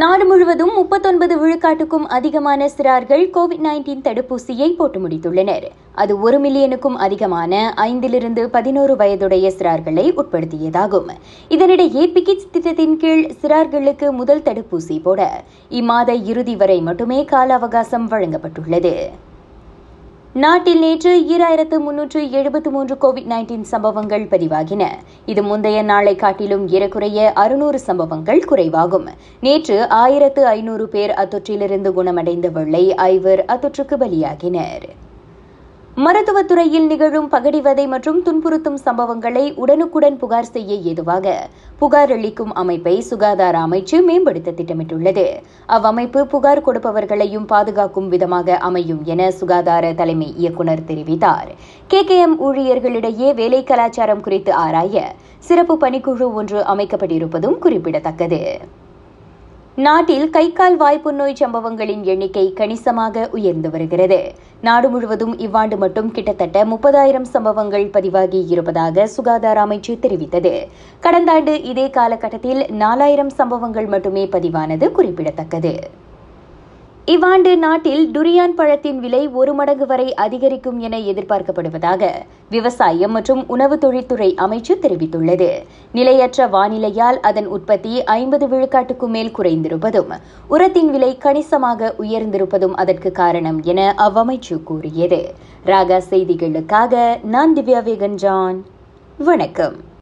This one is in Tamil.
நாடு முழுவதும் முப்பத்தொன்பது விழுக்காட்டுக்கும் அதிகமான சிறார்கள் கோவிட் நைன்டீன் தடுப்பூசியை போட்டு முடித்துள்ளனர். அது ஒரு மில்லியனுக்கும் அதிகமான ஐந்திலிருந்து பதினோரு வயதுடைய சிறார்களை உட்படுத்தியதாகும். இதனிடையே பிகிட்ஸ் திட்டத்தின் கீழ் சிறார்களுக்கு முதல் தடுப்பூசி போட இம்மாத இறுதி வரை மட்டுமே கால அவகாசம் வழங்கப்பட்டுள்ளது. நாட்டில் நேற்று ஈராயிரத்து முன்னூற்று எழுபத்து மூன்று கோவிட் நைன்டீன் சம்பவங்கள் பதிவாகின. இது முந்தைய நாளை காட்டிலும் ஏறக்குறைய அறுநூறு சம்பவங்கள் குறைவாகும். நேற்று ஆயிரத்து ஐநூறு பேர் அத்தொற்றிலிருந்து குணமடைந்த வெள்ளை ஐவர் அத்தொற்றுக்கு பலியாகினர். மருத்துவத்துறையில் நிகழும் பகடிவதை மற்றும் துன்புறுத்தும் சம்பவங்களை உடனுக்குடன் புகார் செய்ய ஏதுவாக புகார் அளிக்கும் அமைப்பை சுகாதார அமைச்சு மேம்படுத்த திட்டமிட்டுள்ளது. அவ்வமைப்பு புகார் கொடுப்பவர்களையும் பாதுகாக்கும் விதமாக அமையும் என சுகாதார தலைமை இயக்குநர் தெரிவித்தார். கே கே எம் ஊழியர்களிடையே வேலை கலாச்சாரம் குறித்து ஆராய சிறப்பு பணிக்குழு ஒன்று அமைக்கப்பட்டிருப்பதும் குறிப்பிடத்தக்கது. நாட்டில் கை கால் வாய்ப்பு நோய் சம்பவங்களின் எண்ணிக்கை கணிசமாக உயர்ந்து வருகிறது. நாடு முழுவதும் இவ்வாண்டு மட்டும் கிட்டத்தட்ட முப்பதாயிரம் சம்பவங்கள் பதிவாகி இருப்பதாக சுகாதார அமைச்சு தெரிவித்தது. கடந்த ஆண்டு இதே காலகட்டத்தில் நாலாயிரம் சம்பவங்கள் மட்டுமே பதிவானது குறிப்பிடத்தக்கது. இவ்வாண்டு நாட்டில் டுரியான் பழத்தின் விலை ஒரு மடங்கு வரை அதிகரிக்கும் என எதிர்பார்க்கப்படுவதாக விவசாயம் மற்றும் உணவு தொழில்துறை அமைச்சு தெரிவித்துள்ளது. நிலையற்ற வானிலையால் அதன் உற்பத்தி ஐம்பது விழுக்காட்டுக்கும் மேல் குறைந்திருப்பதும் உரத்தின் விலை கணிசமாக உயர்ந்திருப்பதும் அதற்கு காரணம் என அவ்வமைச்சு கூறியது. ராகா செய்திகளுக்காக நான் திவ்யா வேகன் ஜான் வணக்கம்.